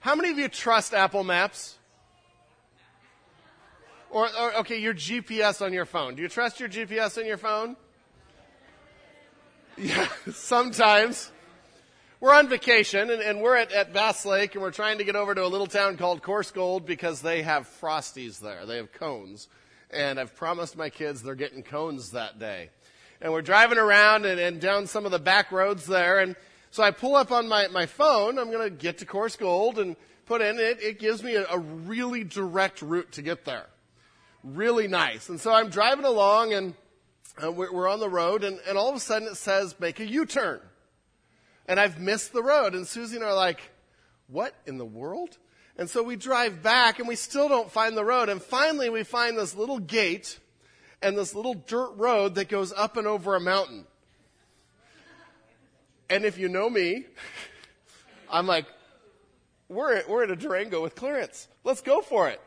How many of you trust Apple Maps? Or, or, okay, your GPS on your phone. Do you trust your GPS on your phone? Yeah, sometimes. We're on vacation and, and we're at, at Bass Lake and we're trying to get over to a little town called Coarsegold because they have frosties there. They have cones. And I've promised my kids they're getting cones that day. And we're driving around and, and down some of the back roads there and so I pull up on my, my phone. I'm going to get to Coarsegold and put in it. It gives me a, a really direct route to get there. Really nice. And so I'm driving along and uh, we're, we're, on the road and, and all of a sudden it says make a U-turn and I've missed the road. And Susie and I are like, what in the world? And so we drive back and we still don't find the road. And finally we find this little gate and this little dirt road that goes up and over a mountain. And if you know me, I'm like, we're, we're at a Durango with clearance. Let's go for it.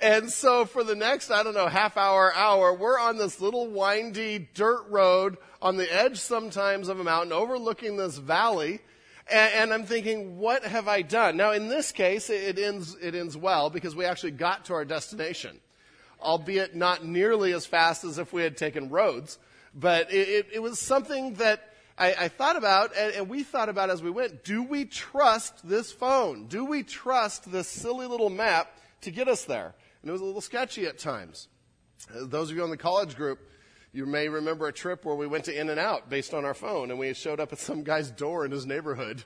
And so for the next, I don't know, half hour, hour, we're on this little windy dirt road on the edge sometimes of a mountain overlooking this valley. And, and I'm thinking, what have I done? Now in this case, it ends, it ends well because we actually got to our destination. Albeit not nearly as fast as if we had taken roads. But it, it, it was something that I, I thought about, and, and we thought about as we went, do we trust this phone? Do we trust this silly little map to get us there? And it was a little sketchy at times. Uh, those of you on the college group, you may remember a trip where we went to In-N-Out based on our phone, and we showed up at some guy's door in his neighborhood,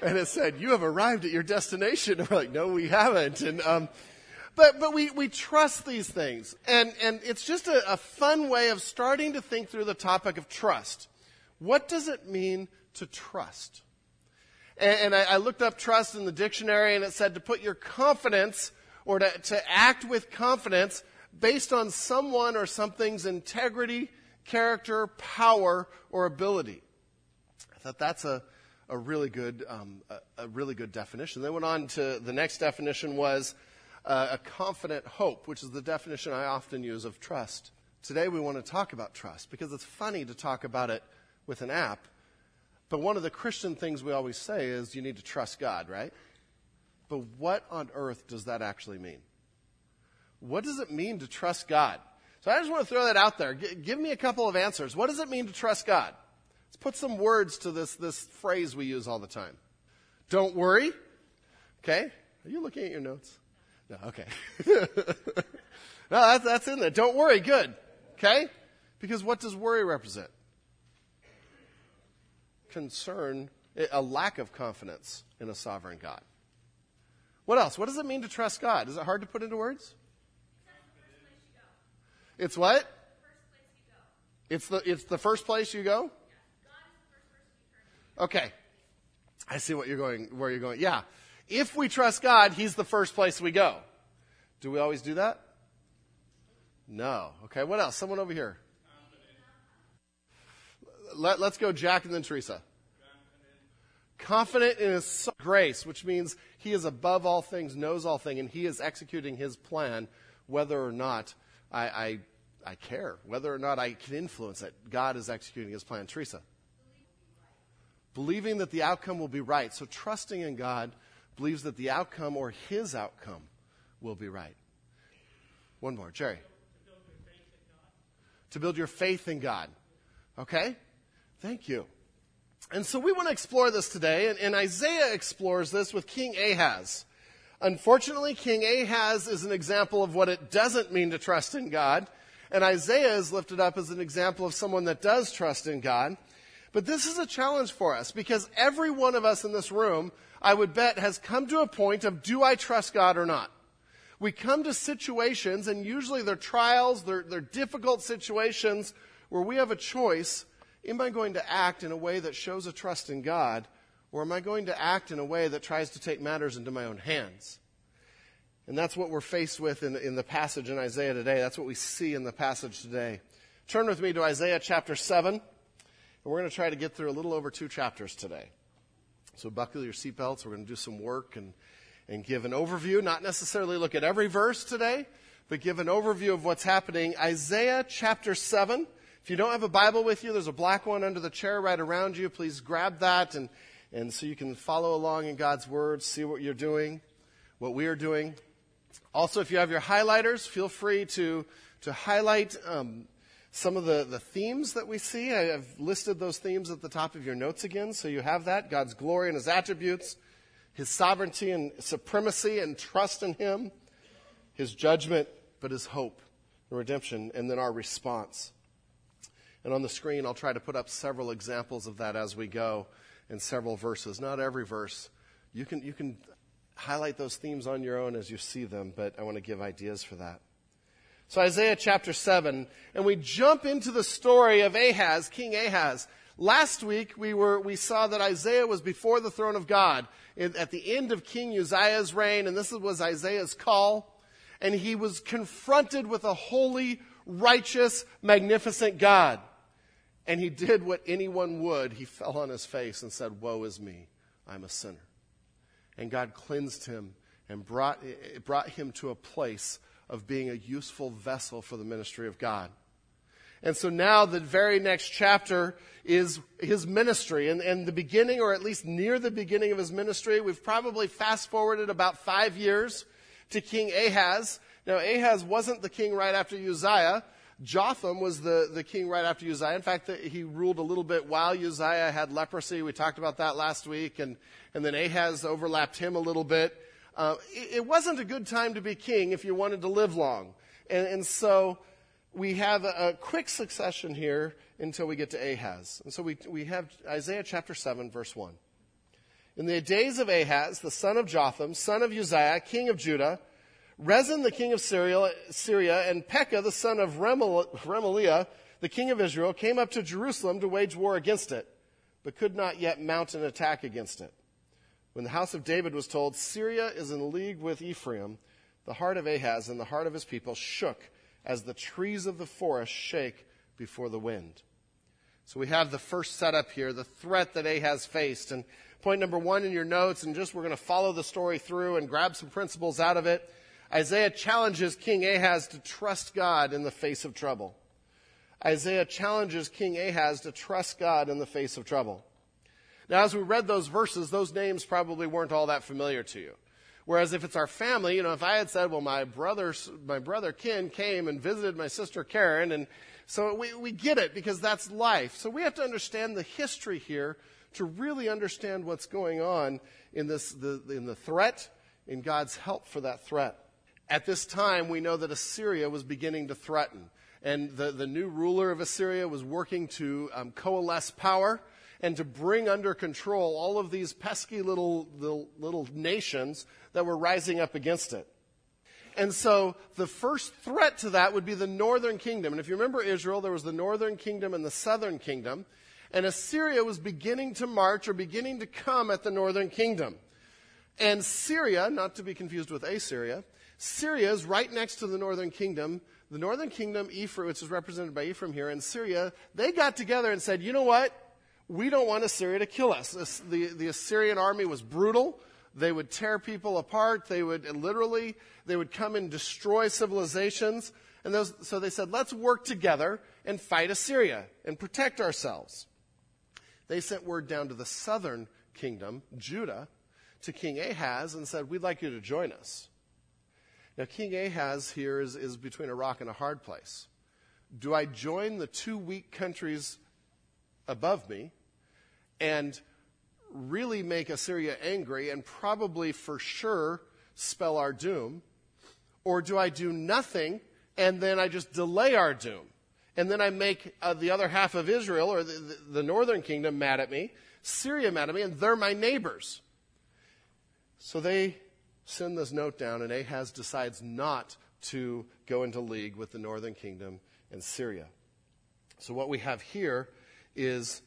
and it said, "You have arrived at your destination." And we're like, "No, we haven't." And um, but but we we trust these things, and and it's just a, a fun way of starting to think through the topic of trust. What does it mean to trust? And, and I, I, looked up trust in the dictionary, and it said to put your confidence or to, to act with confidence based on someone or something's integrity, character, power, or ability. I thought that's a, a really good um, a, a, really good definition. They went on to the next definition was uh, a confident hope, which is the definition I often use of trust. Today we want to talk about trust because it's funny to talk about it with an app. But one of the Christian things we always say is you need to trust God, right? But what on earth does that actually mean? What does it mean to trust God? So I just want to throw that out there. G- give me a couple of answers. What does it mean to trust God? Let's put some words to this, this phrase we use all the time. Don't worry. Okay? Are you looking at your notes? No, okay. no, that's, that's in there. Don't worry. Good. Okay? Because what does worry represent? Concern, a lack of confidence in a sovereign God. What else? What does it mean to trust God? Is it hard to put into words? It's what? It's the, it's the first place you go? Okay. I see what you're going, where you're going. Yeah. If we trust God, He's the first place we go. Do we always do that? No. Okay. What else? Someone over here let, us go Jack and then Teresa. Confident in his grace, which means he is above all things, knows all things, and he is executing his plan, whether or not I, I, I care, whether or not I can influence it. God is executing his plan. Teresa. Believing that the outcome will be right. So trusting in God believes that the outcome or his outcome will be right. One more. Jerry. To build your faith in God. Okay? Thank you. And so we want to explore this today, and, and, Isaiah explores this with King Ahaz. Unfortunately, King Ahaz is an example of what it doesn't mean to trust in God, and Isaiah is lifted up as an example of someone that does trust in God. But this is a challenge for us because every one of us in this room, I would bet, has come to a point of do I trust God or not? We come to situations, and usually they're trials, they're, they're difficult situations where we have a choice Am I going to act in a way that shows a trust in God, or am I going to act in a way that tries to take matters into my own hands? And that's what we're faced with in, in the passage in Isaiah today. That's what we see in the passage today. Turn with me to Isaiah chapter 7, and we're going to try to get through a little over two chapters today. So buckle your seatbelts. We're going to do some work and, and give an overview, not necessarily look at every verse today, but give an overview of what's happening. Isaiah chapter 7. If you don't have a Bible with you, there's a black one under the chair right around you. Please grab that and, and so you can follow along in God's Word, see what you're doing. what we are doing. Also, if you have your highlighters, feel free to, to highlight um, some of the, the themes that we see. I have listed those themes at the top of your notes again, so you have that God's glory and his attributes, his sovereignty and supremacy and trust in him, his judgment, but his hope and redemption, and then our response. And on the screen, I'll try to put up several examples of that as we go in several verses. Not every verse. You can, you can highlight those themes on your own as you see them, but I want to give ideas for that. So Isaiah chapter 7, and we jump into the story of Ahaz, King Ahaz. Last week we were, we saw that Isaiah was before the throne of God at the end of King Uzziah's reign, and this was Isaiah's call. And he was confronted with a holy, righteous, magnificent God. And he did what anyone would. He fell on his face and said, Woe is me, I'm a sinner. And God cleansed him and brought, brought him to a place of being a useful vessel for the ministry of God. And so now the very next chapter is his ministry. And, and the beginning, or at least near the beginning of his ministry, we've probably fast forwarded about five years to King Ahaz. Now, Ahaz wasn't the king right after Uzziah. Jotham was the, the king right after Uzziah. In fact, the, he ruled a little bit while Uzziah had leprosy. We talked about that last week. And, and then Ahaz overlapped him a little bit. Uh, it, it, wasn't a good time to be king if you wanted to live long. And, and so we have a, a, quick succession here until we get to Ahaz. And so we, we have Isaiah chapter 7, verse 1. In the days of Ahaz, the son of Jotham, son of Uzziah, king of Judah, Rezin, the king of Syria, and Pekah, the son of Remaliah, the king of Israel, came up to Jerusalem to wage war against it, but could not yet mount an attack against it. When the house of David was told, Syria is in league with Ephraim, the heart of Ahaz and the heart of his people shook as the trees of the forest shake before the wind. So we have the first setup here, the threat that Ahaz faced. And point number one in your notes, and just we're going to follow the story through and grab some principles out of it. Isaiah challenges King Ahaz to trust God in the face of trouble. Isaiah challenges King Ahaz to trust God in the face of trouble. Now, as we read those verses, those names probably weren't all that familiar to you. Whereas if it's our family, you know, if I had said, well, my brother, my brother Ken came and visited my sister Karen, and so we, we get it because that's life. So we have to understand the history here to really understand what's going on in this, the, in the threat, in God's help for that threat. At this time, we know that Assyria was beginning to threaten. And the, the new ruler of Assyria was working to um, coalesce power and to bring under control all of these pesky little, little, little nations that were rising up against it. And so the first threat to that would be the northern kingdom. And if you remember Israel, there was the northern kingdom and the southern kingdom. And Assyria was beginning to march or beginning to come at the northern kingdom. And Syria, not to be confused with Assyria, Syria is right next to the northern kingdom. The northern kingdom, Ephraim, which is represented by Ephraim here, and Syria, they got together and said, you know what? we don't want Assyria to kill us. The, the Assyrian army was brutal. They would tear people apart. They would literally, they would come and destroy civilizations. And those, so they said, let's work together and fight Assyria and protect ourselves. They sent word down to the southern kingdom, Judah, to King Ahaz and said, we'd like you to join us. Now, King Ahaz here is, is between a rock and a hard place. Do I join the two weak countries above me and really make Assyria angry and probably for sure spell our doom? Or do I do nothing and then I just delay our doom? And then I make uh, the other half of Israel or the, the, the northern kingdom mad at me, Syria mad at me, and they're my neighbors. So they send this note down, and Ahaz decides not to go into league with the northern kingdom and Syria. So what we have here is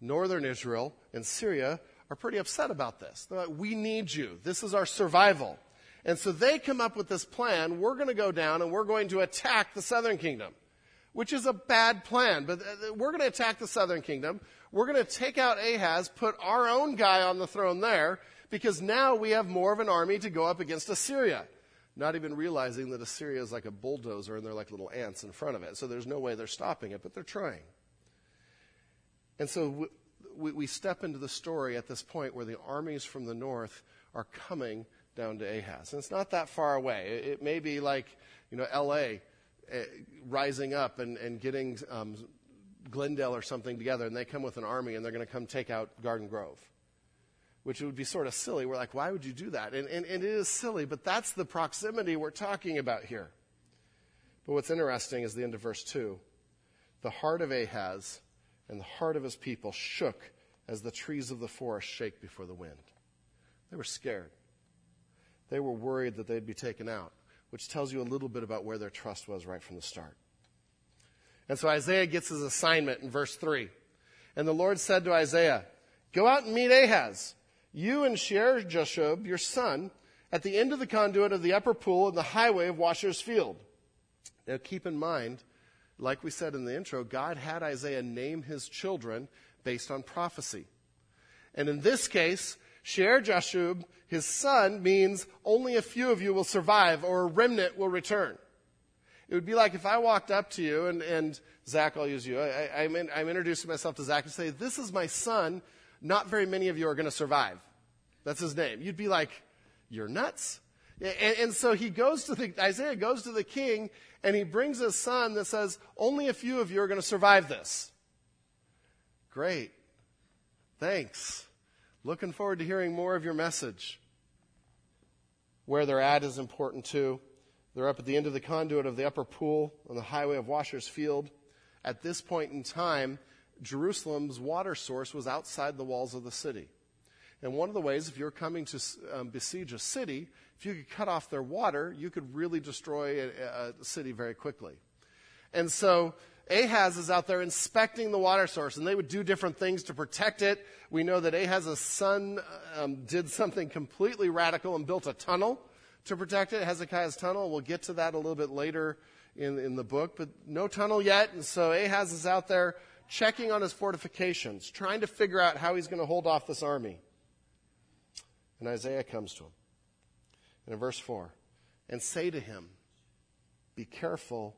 northern Israel and Syria are pretty upset about this. Like, we need you. This is our survival. And so they come up with this plan. We're going to go down and we're going to attack the southern kingdom, which is a bad plan. But uh, we're going to attack the southern kingdom. We're going to take out Ahaz, put our own guy on the throne there, because now we have more of an army to go up against Assyria. Not even realizing that Assyria is like a bulldozer and they're like little ants in front of it. So there's no way they're stopping it, but they're trying. And so we, we step into the story at this point where the armies from the north are coming down to Ahaz. And it's not that far away. It, it may be like, you know, L.A. Uh, rising up and, and getting um, Glendale or something together, and they come with an army and they're going to come take out Garden Grove, which would be sort of silly. We're like, why would you do that? And, and, and it is silly, but that's the proximity we're talking about here. But what's interesting is the end of verse 2. The heart of Ahaz and the heart of his people shook as the trees of the forest shake before the wind. They were scared. They were worried that they'd be taken out, which tells you a little bit about where their trust was right from the start. And so Isaiah gets his assignment in verse 3. And the Lord said to Isaiah, Go out and meet Ahaz, you and Shear Jashub, your son, at the end of the conduit of the upper pool in the highway of Washer's Field. Now keep in mind, like we said in the intro, God had Isaiah name his children based on prophecy. And in this case, Shear Jashub, his son, means only a few of you will survive or a remnant will return. It would be like if I walked up to you and, and Zach, I'll use you. I, am in, I'm introducing myself to Zach and say, this is my son. Not very many of you are going to survive. That's his name. You'd be like, you're nuts. And, and, so he goes to the, Isaiah goes to the king and he brings his son that says, only a few of you are going to survive this. Great. Thanks. Looking forward to hearing more of your message. Where they're at is important too. They're up at the end of the conduit of the upper pool on the highway of Washer's Field. At this point in time, Jerusalem's water source was outside the walls of the city. And one of the ways, if you're coming to um, besiege a city, if you could cut off their water, you could really destroy a, a city very quickly. And so Ahaz is out there inspecting the water source, and they would do different things to protect it. We know that Ahaz's son um, did something completely radical and built a tunnel to protect it. Hezekiah's tunnel. We'll get to that a little bit later in, in the book, but no tunnel yet. And so Ahaz is out there checking on his fortifications, trying to figure out how he's going to hold off this army. And Isaiah comes to him. And in verse 4, and say to him, Be careful,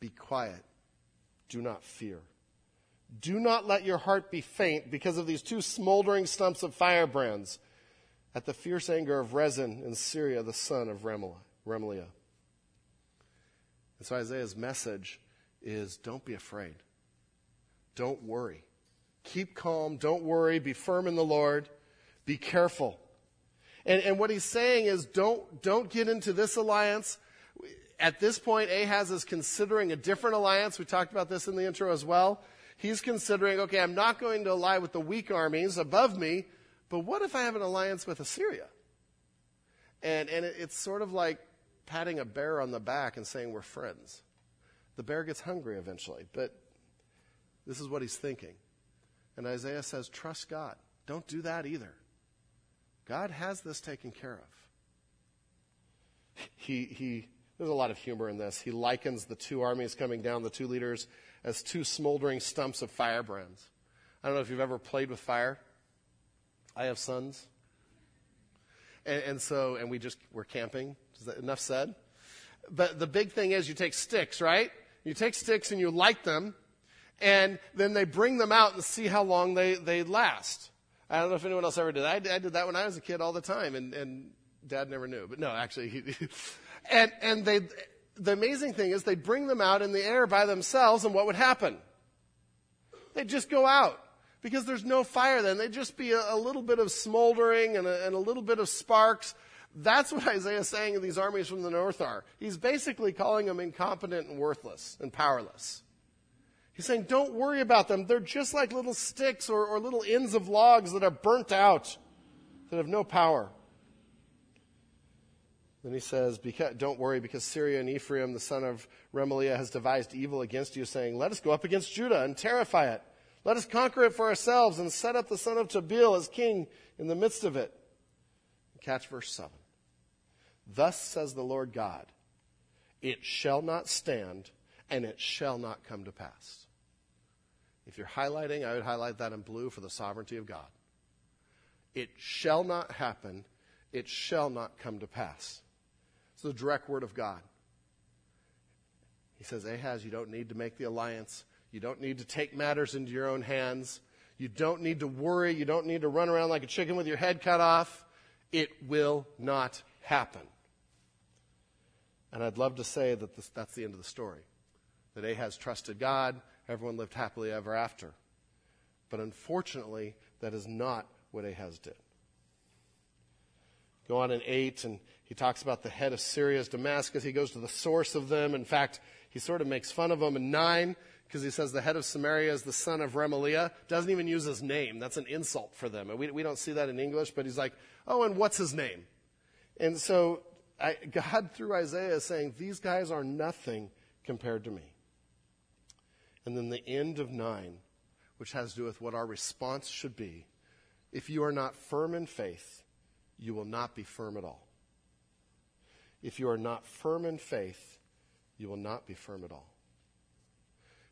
be quiet, do not fear. Do not let your heart be faint because of these two smoldering stumps of firebrands at the fierce anger of Rezin in Syria, the son of Remaliah. And so Isaiah's message is don't be afraid. Don't worry. Keep calm. Don't worry. Be firm in the Lord. Be careful. And, and what he's saying is don't, don't get into this alliance. At this point, Ahaz is considering a different alliance. We talked about this in the intro as well. He's considering, okay, I'm not going to ally with the weak armies above me, but what if I have an alliance with Assyria? And, and it, it's sort of like patting a bear on the back and saying we're friends. The bear gets hungry eventually, but this is what he's thinking. And Isaiah says, trust God. Don't do that either. God has this taken care of. He, he, there's a lot of humor in this. He likens the two armies coming down, the two leaders, as two smoldering stumps of firebrands. I don't know if you've ever played with fire. I have sons. And, and so, and we just, we're camping. Is that enough said? But the big thing is you take sticks, right? You take sticks and you light them, and then they bring them out and see how long they, they last. I don't know if anyone else ever did. I, I did that when I was a kid all the time, and, and dad never knew. But no, actually, he, and, and they, the amazing thing is they'd bring them out in the air by themselves, and what would happen? They'd just go out because there's no fire then. They'd just be a, a little bit of smoldering and a, and a little bit of sparks. That's what Isaiah's saying of these armies from the north are. He's basically calling them incompetent and worthless and powerless. He's saying, don't worry about them. They're just like little sticks or, or little ends of logs that are burnt out, that have no power. Then he says, Don't worry, because Syria and Ephraim, the son of Remaliah, has devised evil against you, saying, Let us go up against Judah and terrify it. Let us conquer it for ourselves and set up the son of Tabeel as king in the midst of it. Catch verse 7. Thus says the Lord God, It shall not stand, and it shall not come to pass. If you're highlighting, I would highlight that in blue for the sovereignty of God. It shall not happen. It shall not come to pass. It's the direct word of God. He says, Ahaz, you don't need to make the alliance. You don't need to take matters into your own hands. You don't need to worry. You don't need to run around like a chicken with your head cut off. It will not happen. And I'd love to say that this, that's the end of the story. That Ahaz trusted God, everyone lived happily ever after. But unfortunately, that is not what Ahaz did. Go on in 8, and he talks about the head of Syria's Damascus. He goes to the source of them. In fact, he sort of makes fun of them in 9 because he says the head of Samaria is the son of Remaliah. Doesn't even use his name. That's an insult for them. And we, we don't see that in English, but he's like, oh, and what's his name? And so I, God, through Isaiah, is saying, these guys are nothing compared to me. And then the end of 9, which has to do with what our response should be. If you are not firm in faith, you will not be firm at all. If you are not firm in faith, you will not be firm at all.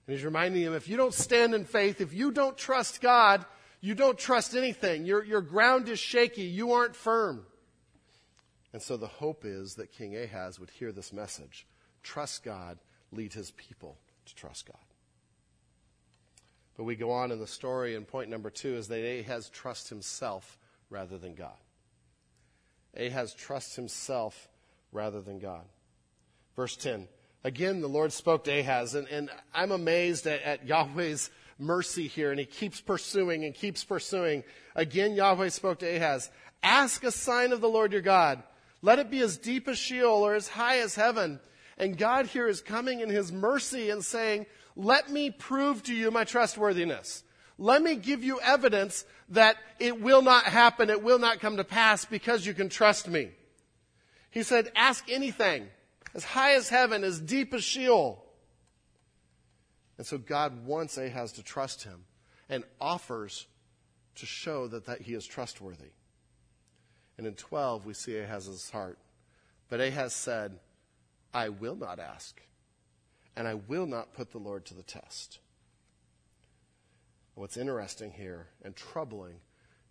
And he's reminding them if you don't stand in faith, if you don't trust God, you don't trust anything. Your, your ground is shaky. You aren't firm. And so the hope is that King Ahaz would hear this message trust God, lead his people to trust God. But we go on in the story, and point number two is that Ahaz trusts himself rather than God. Ahaz trusts himself rather than God. Verse 10 Again, the Lord spoke to Ahaz, and, and I'm amazed at, at Yahweh's mercy here, and he keeps pursuing and keeps pursuing. Again, Yahweh spoke to Ahaz Ask a sign of the Lord your God. Let it be as deep as Sheol or as high as heaven. And God here is coming in his mercy and saying, Let me prove to you my trustworthiness. Let me give you evidence that it will not happen, it will not come to pass because you can trust me. He said, Ask anything as high as heaven, as deep as Sheol. And so God wants Ahaz to trust him and offers to show that, that he is trustworthy. And in 12, we see Ahaz's heart. But Ahaz said, I will not ask, and I will not put the Lord to the test. What's interesting here and troubling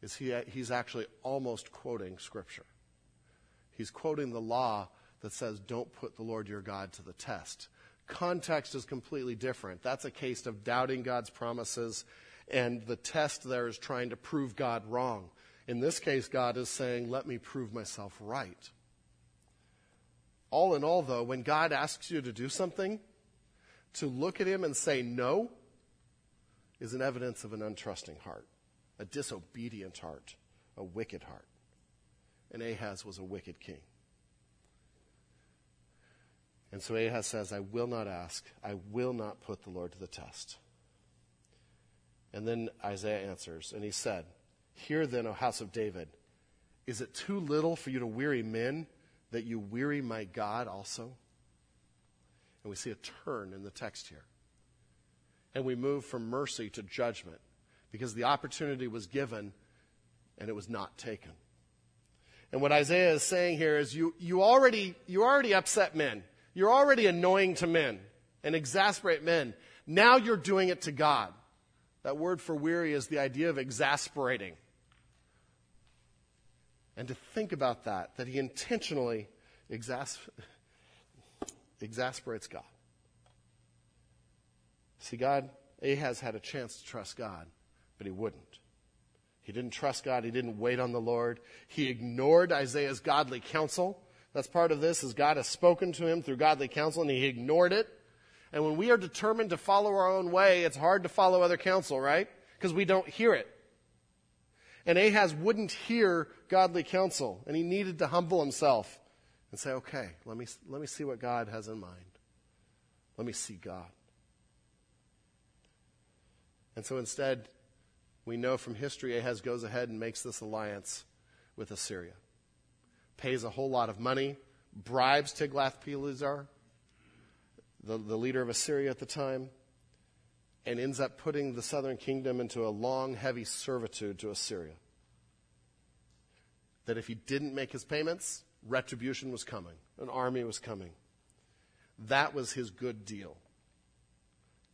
is he, he's actually almost quoting Scripture. He's quoting the law that says, Don't put the Lord your God to the test. Context is completely different. That's a case of doubting God's promises, and the test there is trying to prove God wrong. In this case, God is saying, Let me prove myself right. All in all, though, when God asks you to do something, to look at Him and say no is an evidence of an untrusting heart, a disobedient heart, a wicked heart. And Ahaz was a wicked king. And so Ahaz says, I will not ask, I will not put the Lord to the test. And then Isaiah answers, and he said, Hear then, O house of David, is it too little for you to weary men that you weary my God also? And we see a turn in the text here. And we move from mercy to judgment because the opportunity was given and it was not taken. And what Isaiah is saying here is you, you, already, you already upset men. You're already annoying to men and exasperate men. Now you're doing it to God. That word for weary is the idea of exasperating. And to think about that, that he intentionally exas- exasperates God. See, God, Ahaz had a chance to trust God, but he wouldn't. He didn't trust God. He didn't wait on the Lord. He ignored Isaiah's godly counsel. That's part of this is God has spoken to him through godly counsel and he ignored it. And when we are determined to follow our own way, it's hard to follow other counsel, right? Because we don't hear it. And Ahaz wouldn't hear godly counsel, and he needed to humble himself and say, okay, let me, let me see what God has in mind. Let me see God. And so instead, we know from history Ahaz goes ahead and makes this alliance with Assyria pays a whole lot of money, bribes Tiglath-Pileser, the, the leader of Assyria at the time, and ends up putting the southern kingdom into a long, heavy servitude to Assyria. That if he didn't make his payments, retribution was coming, an army was coming. That was his good deal.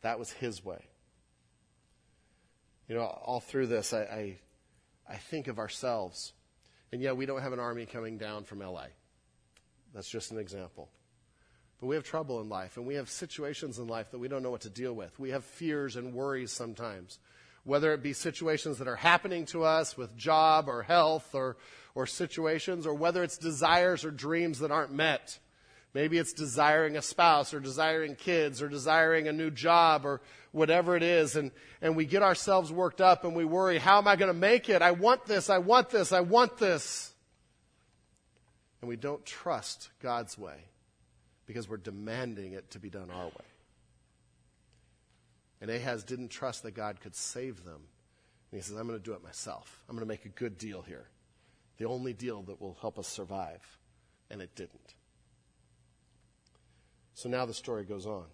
That was his way. You know, all through this, I, I, I think of ourselves and yet we don't have an army coming down from LA. That's just an example. But we have trouble in life, and we have situations in life that we don't know what to deal with. We have fears and worries sometimes, whether it be situations that are happening to us with job or health or, or situations, or whether it's desires or dreams that aren't met. Maybe it's desiring a spouse or desiring kids or desiring a new job or whatever it is. And, and we get ourselves worked up and we worry, how am I going to make it? I want this, I want this, I want this. And we don't trust God's way because we're demanding it to be done our way. And Ahaz didn't trust that God could save them. And he says, I'm going to do it myself. I'm going to make a good deal here. The only deal that will help us survive. And it didn't. So now the story goes on.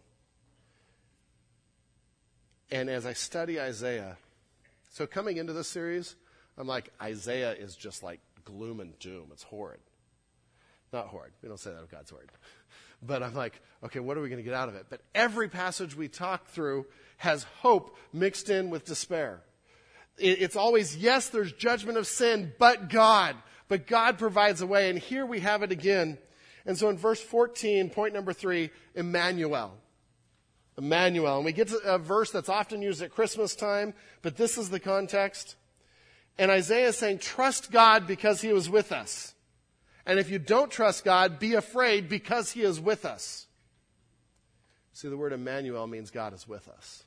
And as I study Isaiah, so coming into this series, I'm like, Isaiah is just like gloom and doom. It's horrid. Not horrid. We don't say that of God's word. But I'm like, okay, what are we going to get out of it? But every passage we talk through has hope mixed in with despair. It's always, yes, there's judgment of sin, but God. But God provides a way. And here we have it again and so in verse 14, point number three, Emmanuel. Emmanuel. And we get to a verse that's often used at Christmas time, but this is the context. And Isaiah is saying, trust God because he was with us. And if you don't trust God, be afraid because he is with us. See, the word Emmanuel means God is with us.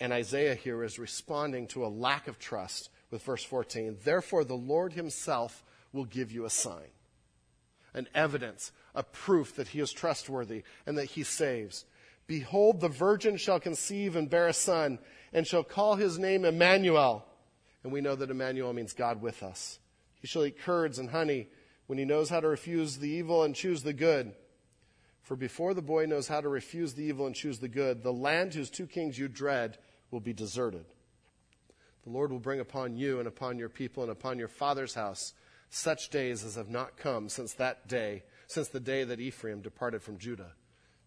And Isaiah here is responding to a lack of trust with verse 14. Therefore, the Lord himself will give you a sign an evidence, a proof that he is trustworthy and that he saves. Behold, the virgin shall conceive and bear a son, and shall call his name Emmanuel. And we know that Emmanuel means God with us. He shall eat curds and honey when he knows how to refuse the evil and choose the good. For before the boy knows how to refuse the evil and choose the good, the land whose two kings you dread will be deserted. The Lord will bring upon you and upon your people and upon your father's house such days as have not come since that day, since the day that Ephraim departed from Judah,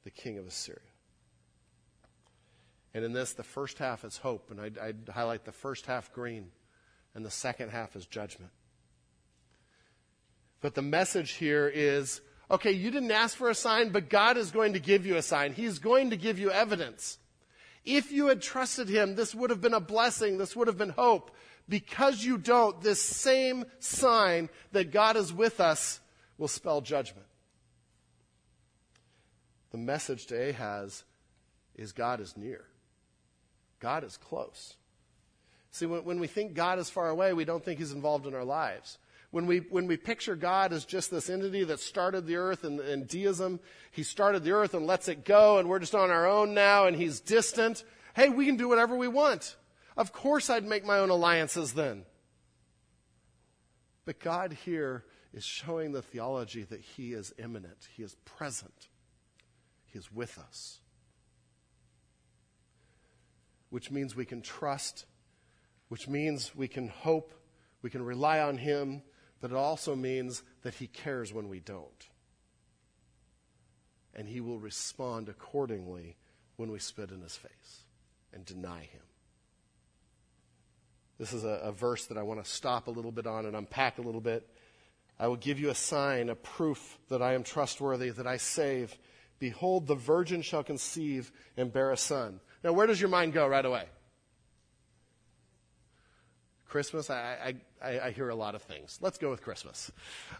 the king of Assyria. And in this, the first half is hope, and I'd, I'd highlight the first half green, and the second half is judgment. But the message here is okay, you didn't ask for a sign, but God is going to give you a sign. He's going to give you evidence. If you had trusted Him, this would have been a blessing. This would have been hope. Because you don't, this same sign that God is with us will spell judgment. The message to Ahaz is God is near. God is close. See, when, when, we think God is far away, we don't think He's involved in our lives. When we, when we picture God as just this entity that started the earth and, and deism, He started the earth and lets it go, and we're just on our own now, and He's distant. Hey, we can do whatever we want. Of course, I'd make my own alliances then. But God here is showing the theology that He is immanent, He is present, He is with us. Which means we can trust, which means we can hope, we can rely on Him, but it also means that He cares when we don't. And He will respond accordingly when we spit in His face and deny Him. This is a, a verse that I want to stop a little bit on and unpack a little bit. I will give you a sign, a proof that I am trustworthy, that I save. Behold, the virgin shall conceive and bear a son. Now, where does your mind go right away? Christmas, I, I, I, hear a lot of things. Let's go with Christmas.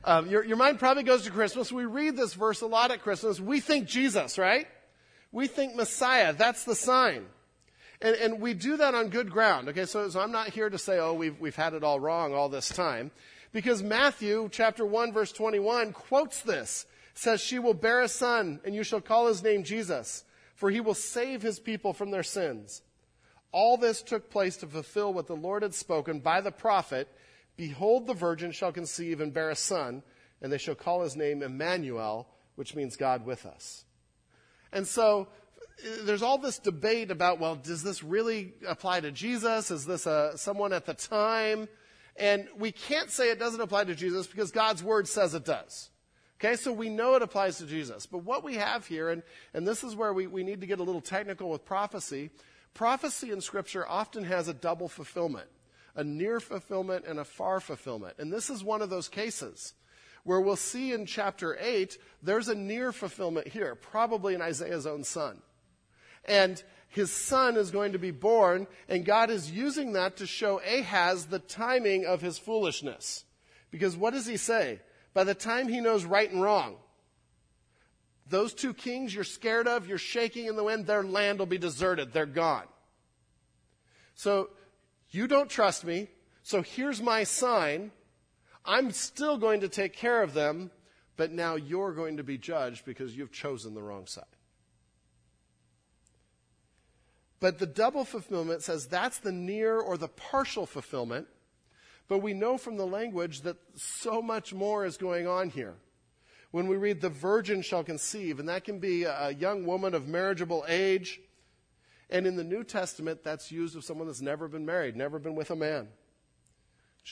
Um, your, your mind probably goes to Christmas. We read this verse a lot at Christmas. We think Jesus, right? We think Messiah. That's the sign. And, and we do that on good ground. Okay, so, so I'm not here to say, oh, we've, we've had it all wrong all this time. Because Matthew chapter 1 verse 21 quotes this. says, she will bear a son and you shall call his name Jesus, for he will save his people from their sins. All this took place to fulfill what the Lord had spoken by the prophet. Behold, the virgin shall conceive and bear a son, and they shall call his name Emmanuel, which means God with us. And so there's all this debate about, well, does this really apply to Jesus? Is this a, someone at the time? And we can't say it doesn't apply to Jesus because God's word says it does. Okay, so we know it applies to Jesus. But what we have here, and, and this is where we, we need to get a little technical with prophecy, prophecy in Scripture often has a double fulfillment a near fulfillment and a far fulfillment. And this is one of those cases where we'll see in chapter 8, there's a near fulfillment here, probably in Isaiah's own son and his son is going to be born, and God is using that to show Ahaz the timing of his foolishness. Because what does he say? By the time he knows right and wrong, those two kings you're scared of, you're shaking in the wind, their land will be deserted. They're gone. So you don't trust me. So here's my sign. I'm still going to take care of them, but now you're going to be judged because you've chosen the wrong side. But the double fulfillment says that's the near or the partial fulfillment. But we know from the language that so much more is going on here. When we read, the virgin shall conceive, and that can be a young woman of marriageable age. And in the New Testament, that's used of someone that's never been married, never been with a man.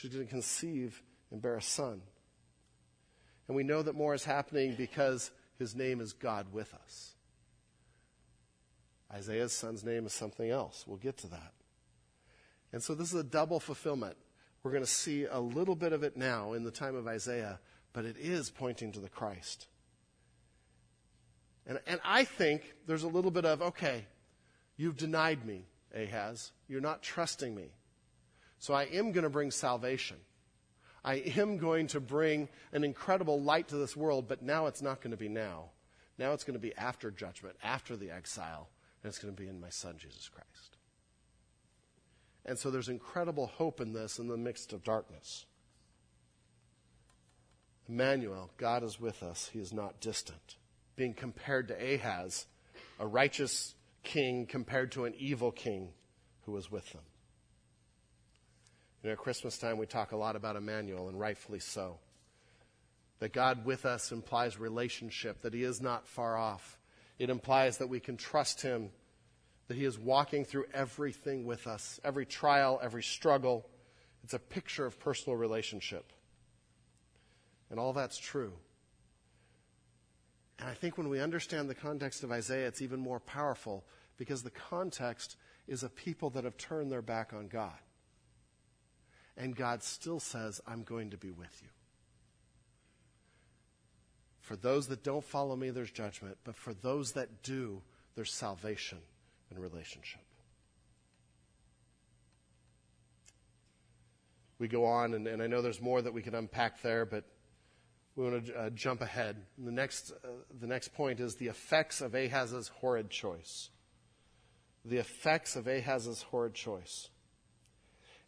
Going to conceive and bear a son. And we know that more is happening because his name is God with us. Isaiah's son's name is something else. We'll get to that. And so this is a double fulfillment. We're going to see a little bit of it now in the time of Isaiah, but it is pointing to the Christ. And, and I think there's a little bit of, okay, you've denied me, Ahaz. You're not trusting me. So I am going to bring salvation. I am going to bring an incredible light to this world, but now it's not going to be now. Now it's going to be after judgment, after the exile, and it's going to be in my son, Jesus Christ. And so there's incredible hope in this in the midst of darkness. Emmanuel, God is with us. He is not distant. Being compared to Ahaz, a righteous king compared to an evil king who was with them. You know, at Christmas time, we talk a lot about Emmanuel, and rightfully so. That God with us implies relationship, that He is not far off. It implies that we can trust Him, that He is walking through everything with us, every trial, every struggle. It's a picture of personal relationship. And all that's true. And I think when we understand the context of Isaiah, it's even more powerful because the context is a people that have turned their back on God. And God still says, I'm going to be with you. For those that don't follow me, there's judgment. But for those that do, there's salvation and relationship. We go on, and, and I know there's more that we can unpack there, but we want to uh, jump ahead. The next, uh, the next point is the effects of Ahaz's horrid choice. The effects of Ahaz's horrid choice.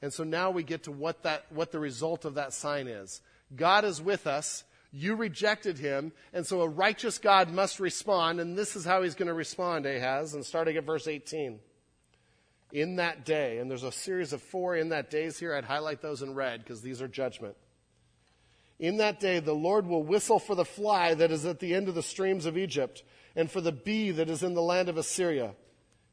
And so now we get to what, that, what the result of that sign is. God is with us. You rejected him. And so a righteous God must respond. And this is how he's going to respond, Ahaz. And starting at verse 18. In that day, and there's a series of four in that days here. I'd highlight those in red because these are judgment. In that day, the Lord will whistle for the fly that is at the end of the streams of Egypt, and for the bee that is in the land of Assyria.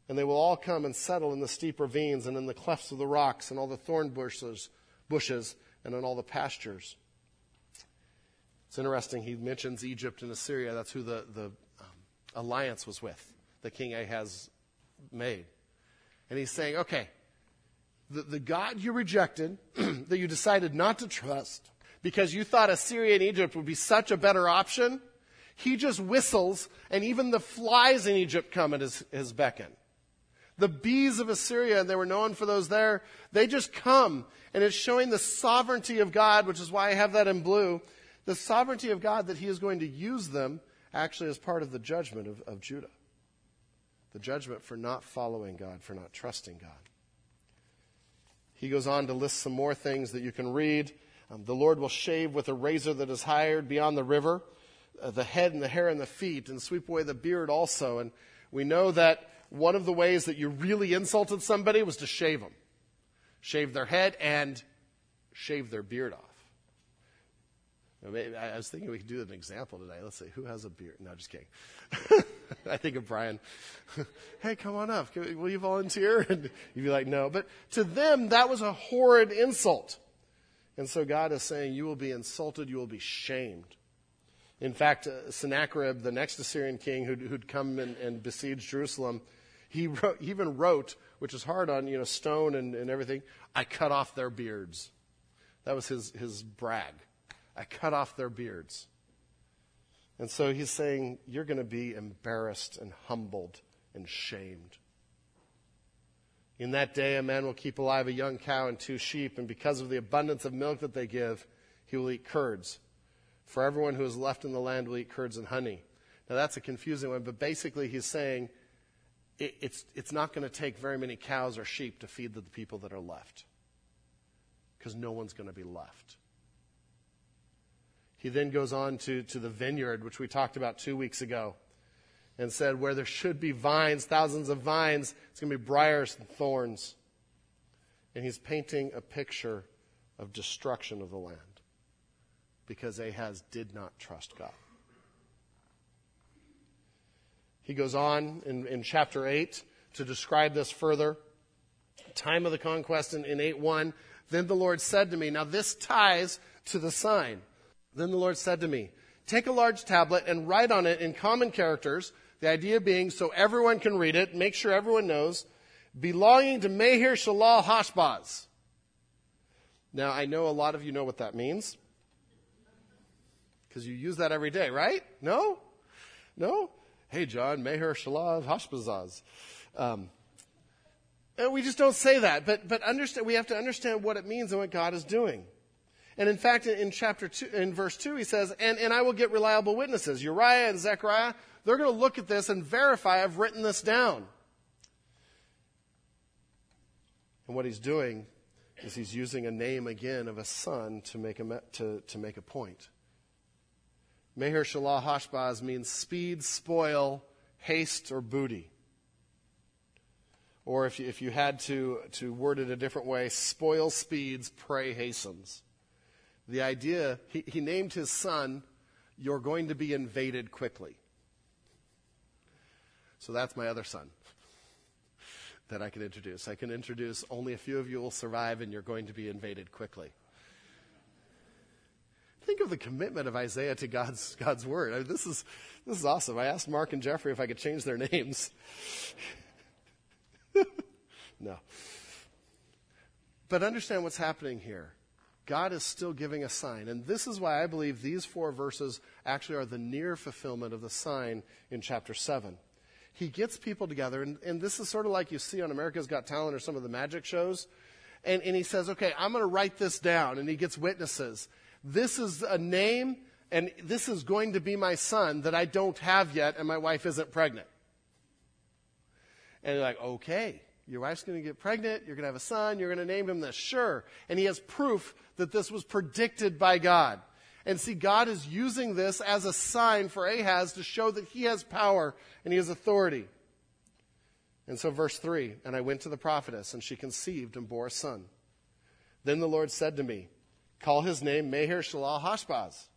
And they will all come and settle in the steep ravines and in the clefts of the rocks and all the thorn bushes, bushes and in all the pastures. It's interesting. He mentions Egypt and Assyria. That's who the, the um, alliance was with, that King Ahaz made. And he's saying, okay, the, the God you rejected, that you decided not to trust, because you thought Assyria and Egypt would be such a better option, he just whistles, and even the flies in Egypt come at his, his beckon. The bees of Assyria, and they were known for those there, they just come. And it's showing the sovereignty of God, which is why I have that in blue. The sovereignty of God that He is going to use them actually as part of the judgment of, of Judah. The judgment for not following God, for not trusting God. He goes on to list some more things that you can read. Um, the Lord will shave with a razor that is hired beyond the river, uh, the head and the hair and the feet, and sweep away the beard also. And we know that one of the ways that you really insulted somebody was to shave them. Shave their head and shave their beard off. I was thinking we could do an example today. Let's see, who has a beard? No, just kidding. I think of Brian. hey, come on up. Will you volunteer? And you'd be like, no. But to them, that was a horrid insult. And so God is saying, you will be insulted, you will be shamed. In fact, uh, Sennacherib, the next Assyrian king who'd, who'd come and, and besieged Jerusalem, he, wrote, even wrote, which is hard on you know stone and, and everything, I cut off their beards. That was his, his brag. I cut off their beards. And so he's saying, You're going to be embarrassed and humbled and shamed. In that day, a man will keep alive a young cow and two sheep, and because of the abundance of milk that they give, he will eat curds. For everyone who is left in the land will eat curds and honey. Now that's a confusing one, but basically he's saying it, it's, it's not going to take very many cows or sheep to feed the people that are left. Because no one's going to be left. He then goes on to, to the vineyard, which we talked about two weeks ago, and said, Where there should be vines, thousands of vines, it's going to be briars and thorns. And he's painting a picture of destruction of the land because Ahaz did not trust God. He goes on in, in chapter 8 to describe this further. Time of the conquest in, in 8 1. Then the Lord said to me, Now this ties to the sign. Then the Lord said to me, Take a large tablet and write on it in common characters, the idea being so everyone can read it, make sure everyone knows belonging to Maher Shalal Hashbaz. Now, I know a lot of you know what that means. Because you use that every day, right? No? No? Hey, John, Maher Shalal Hashbazaz. Um, and we just don't say that, but, but understand, we have to understand what it means and what God is doing. And in fact, in chapter two, in verse two, he says, and, and I will get reliable witnesses. Uriah and Zechariah, they're going to look at this and verify I've written this down. And what he's doing is he's using a name again of a son to make a, to, to make a point. Maher Shalal Hashbaz means speed, spoil, haste, or booty. Or if you, if you had to, to word it a different way, spoil speeds, prey hastens. The idea, he, he named his son, You're going to be invaded quickly. So that's my other son that I can introduce. I can introduce only a few of you will survive and you're going to be invaded quickly. Think of the commitment of Isaiah to God's, God's word. I mean, this, is, this is awesome. I asked Mark and Jeffrey if I could change their names. no. But understand what's happening here. God is still giving a sign. And this is why I believe these four verses actually are the near fulfillment of the sign in chapter 7 he gets people together, and, and this is sort of like you see on America's Got Talent or some of the magic shows. And, and he says, okay, I'm going to write this down. And he gets witnesses. This is a name, and this is going to be my son that I don't have yet, and my wife isn't pregnant. And you're like, okay, your wife's going to get pregnant, you're going to have a son, you're going to name him this. Sure. And he has proof that this was predicted by God. And see, God is using this as a sign for Ahaz to show that he has power and he has authority. And so, verse 3 And I went to the prophetess, and she conceived and bore a son. Then the Lord said to me, Call his name Maher Shalal Hashbaz.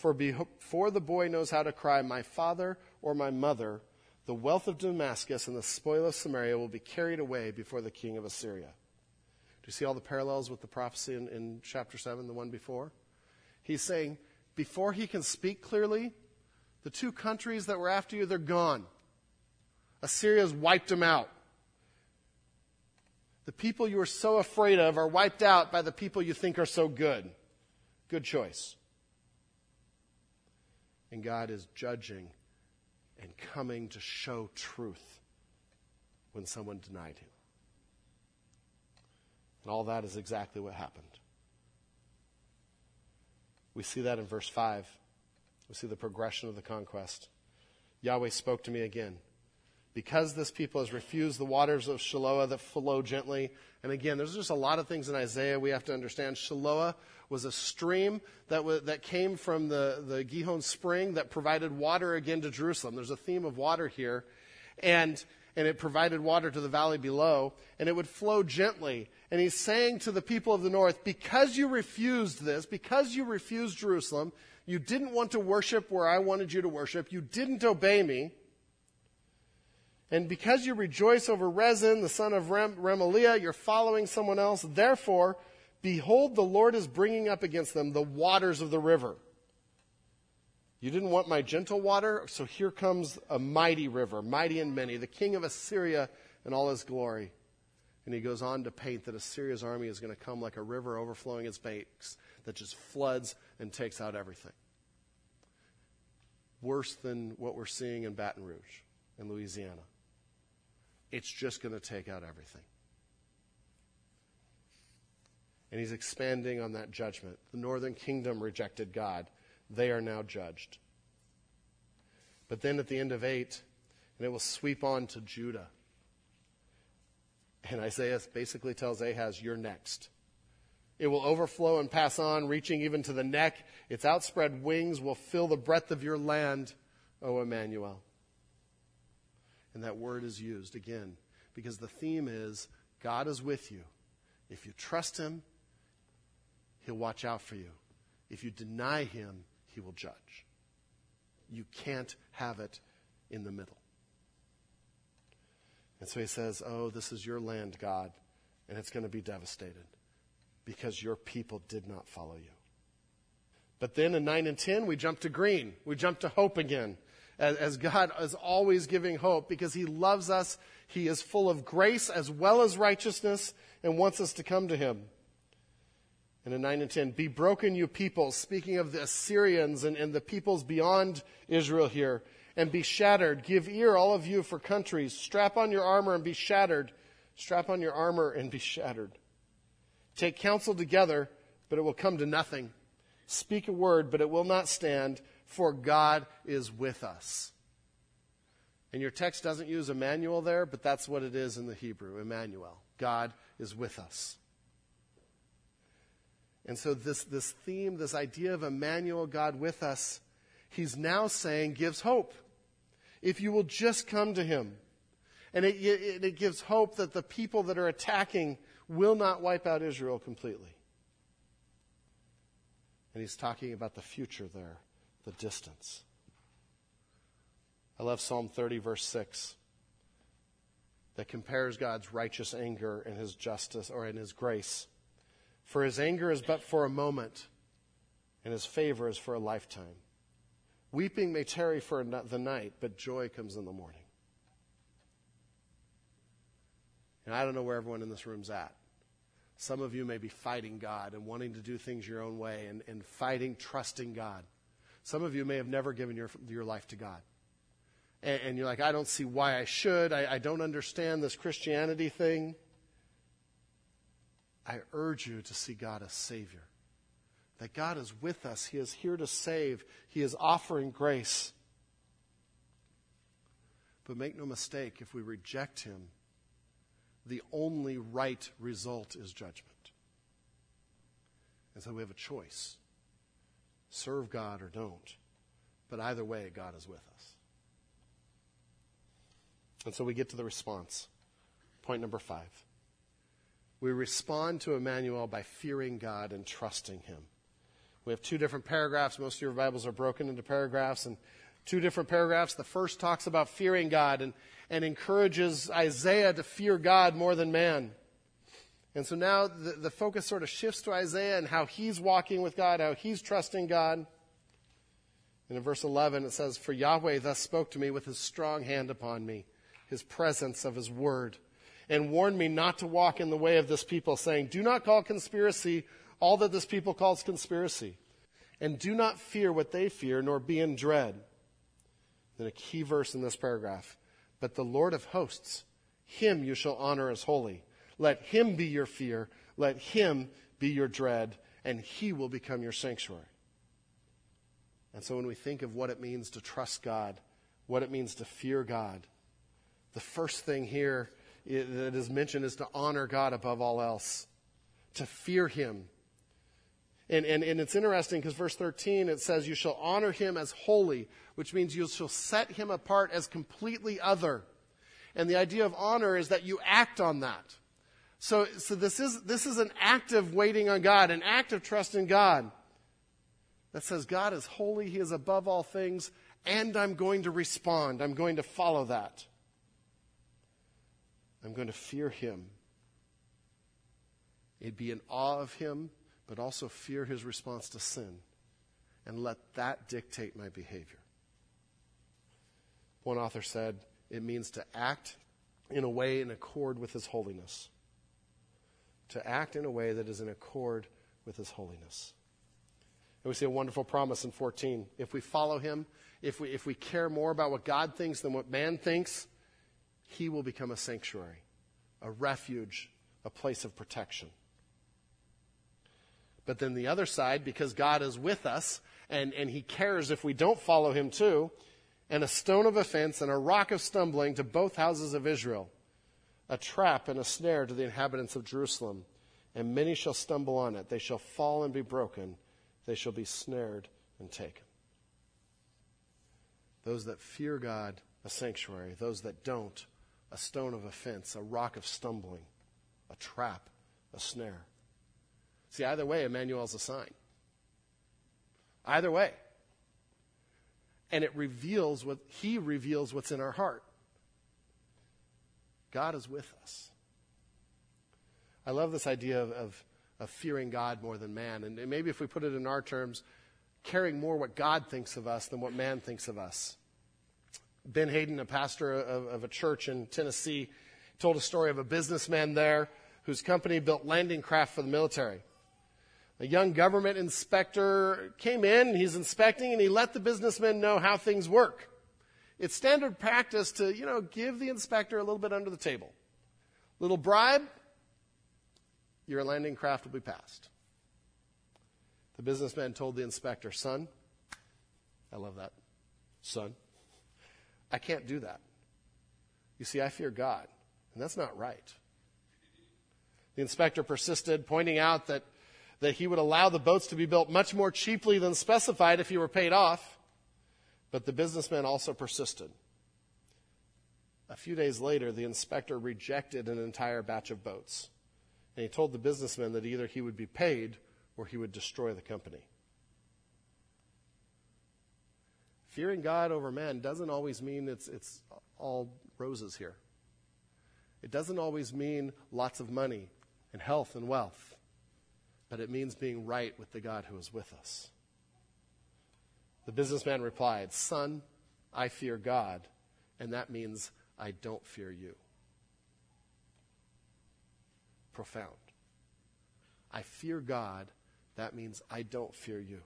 For before the boy knows how to cry, My father or my mother, the wealth of Damascus and the spoil of Samaria will be carried away before the king of Assyria. Do you see all the parallels with the prophecy in, in chapter 7, the one before? He's saying, before he can speak clearly, the two countries that were after you, they're gone. Assyria's wiped them out. The people you are so afraid of are wiped out by the people you think are so good. Good choice. And God is judging and coming to show truth when someone denied him. And all that is exactly what happened. We see that in verse 5. We see the progression of the conquest. Yahweh spoke to me again. Because this people has refused the waters of Shiloah that flow gently. And again, there's just a lot of things in Isaiah we have to understand. Shiloah was a stream that, was, that came from the, the Gihon spring that provided water again to Jerusalem. There's a theme of water here. And and it provided water to the valley below, and it would flow gently. And he's saying to the people of the north, because you refused this, because you refused Jerusalem, you didn't want to worship where I wanted you to worship, you didn't obey me, and because you rejoice over Rezin, the son of Rem- Remaliah, you're following someone else, therefore, behold, the Lord is bringing up against them the waters of the river you didn't want my gentle water, so here comes a mighty river, mighty and many, the king of Assyria in all his glory. And he goes on to paint that Assyria's army is going to come like a river overflowing its banks that just floods and takes out everything. Worse than what we're seeing in Baton Rouge in Louisiana. It's just going to take out everything. And he's expanding on that judgment. The northern kingdom rejected God. They are now judged. But then at the end of 8, and it will sweep on to Judah. And Isaiah basically tells Ahaz, You're next. It will overflow and pass on, reaching even to the neck. Its outspread wings will fill the breadth of your land, O Emmanuel. And that word is used again because the theme is God is with you. If you trust Him, He'll watch out for you. If you deny Him, He will judge. You can't have it in the middle. And so He says, Oh, this is your land, God, and it's going to be devastated because your people did not follow you. But then in 9 and 10, we jump to green. We jump to hope again as, as God is always giving hope because He loves us. He is full of grace as well as righteousness and wants us to come to Him. And in 9 and 10, be broken, you peoples, speaking of the Assyrians and, and the peoples beyond Israel here, and be shattered. Give ear, all of you, for countries. Strap on your armor and be shattered. Strap on your armor and be shattered. Take counsel together, but it will come to nothing. Speak a word, but it will not stand for God is with us. And your text doesn't use Emmanuel there, but that's what it is in the Hebrew Emmanuel. God is with us. And so, this, this theme, this idea of Emmanuel, God with us, he's now saying gives hope. If you will just come to him. And it, it, it gives hope that the people that are attacking will not wipe out Israel completely. And he's talking about the future there the distance. I love Psalm 30, verse 6, that compares God's righteous anger and his justice or in his grace. For his anger is but for a moment, and his favor is for a lifetime. Weeping may tarry for the night, but joy comes in the morning. And I don't know where everyone in this room's at. Some of you may be fighting God and wanting to do things your own way and, and fighting, trusting God. Some of you may have never given your, your life to God. And, and you're like, I don't see why I should. I, I don't understand this Christianity thing. I urge you to see God as Savior. That God is with us. He is here to save. He is offering grace. But make no mistake, if we reject Him, the only right result is judgment. And so we have a choice serve God or don't. But either way, God is with us. And so we get to the response. Point number five. We respond to Emmanuel by fearing God and trusting Him. We have two different paragraphs. Most of your Bibles are broken into paragraphs, and two different paragraphs. The first talks about fearing God and, and encourages Isaiah to fear God more than man. And so now the, the focus sort of shifts to Isaiah and how he's walking with God, how he's trusting God. And in verse 11 it says, For Yahweh thus spoke to me with his strong hand upon me, his presence of his word, and warned me not to walk in the way of this people, saying, Do not call conspiracy all that this people calls conspiracy, and do not fear what they fear, nor be in dread. Then a key verse in this paragraph. But the Lord of hosts, him you shall honor as holy let him be your fear. Let him be your dread, and he will become your sanctuary. And so when we think of what it means to trust God, what it means to fear God, the first thing here that is mentioned is to honor God above all else, to fear him. And, and, and it's interesting because verse 13 it says, You shall honor him as holy, which means you shall set him apart as completely other. And the idea of honor is that you act on that. So, so this, is, this is an act of waiting on God, an act of trust in God that says God is holy, He is above all things, and I'm going to respond. I'm going to follow that. I'm going to fear Him. It'd be in awe of Him, but also fear His response to sin, and let that dictate my behavior. One author said it means to act in a way in accord with His holiness to act in a way that is in accord with his holiness. And we see a wonderful promise in 14. If we follow him, if we, if we care more about what God thinks than what man thinks, he will become a sanctuary, a refuge, a place of protection. But then the other side, because God is with us and, and he cares if we don't follow him too, and a stone of offense and a rock of stumbling to both houses of Israel, a trap and a snare to the inhabitants of Jerusalem. And many shall stumble on it. They shall fall and be broken. They shall be snared and taken. Those that fear God, a sanctuary. Those that don't, a stone of offense, a rock of stumbling, a trap, a snare. See, either way, Emmanuel's a sign. Either way. And it reveals what, he reveals what's in our heart. God is with us. I love this idea of, of, of fearing God more than man. And maybe if we put it in our terms, caring more what God thinks of us than what man thinks of us. Ben Haden, a pastor of, of a church in Tennessee, told a story of a businessman there whose company built landing craft for the military. A young government inspector came in, he's inspecting, and he let the businessman know how things work. It's standard practice to, you know, give the inspector a little bit under the table. Little bribe, your landing craft will be passed. The businessman told the inspector, Son, I love that. Son, I can't do that. You see, I fear God, and that's not right. The inspector persisted, pointing out that, that he would allow the boats to be built much more cheaply than specified if he were paid off. But the businessman also persisted. A few days later, the inspector rejected an entire batch of boats. And he told the businessman that either he would be paid or he would destroy the company. Fearing God over man doesn't always mean it's, it's all roses here. It doesn't always mean lots of money and health and wealth, but it means being right with the God who is with us. The businessman replied, Son, I fear God, and that means I don't fear you. Profound. I fear God, that means I don't fear you.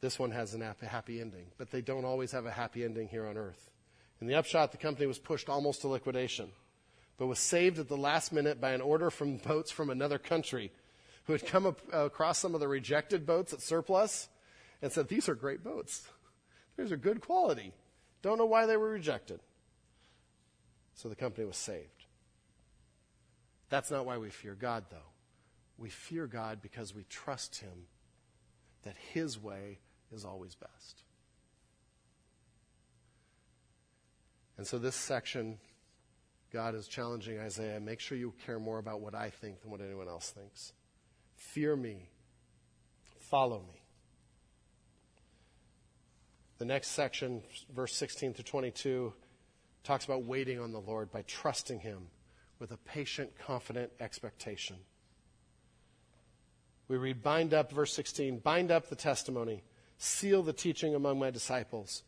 This one has a happy ending, but they don't always have a happy ending here on earth. In the upshot, the company was pushed almost to liquidation, but was saved at the last minute by an order from boats from another country who had come up, uh, across some of the rejected boats at surplus and said, These are great boats. These are good quality. Don't know why they were rejected. So the company was saved. That's not why we fear God, though. We fear God because we trust Him that His way is always best. And so, this section, God is challenging Isaiah make sure you care more about what I think than what anyone else thinks. Fear me, follow me. The next section, verse 16 to 22, talks about waiting on the Lord by trusting Him with a patient, confident expectation. We read, bind up, verse 16, bind up the testimony seal the teaching among my disciples.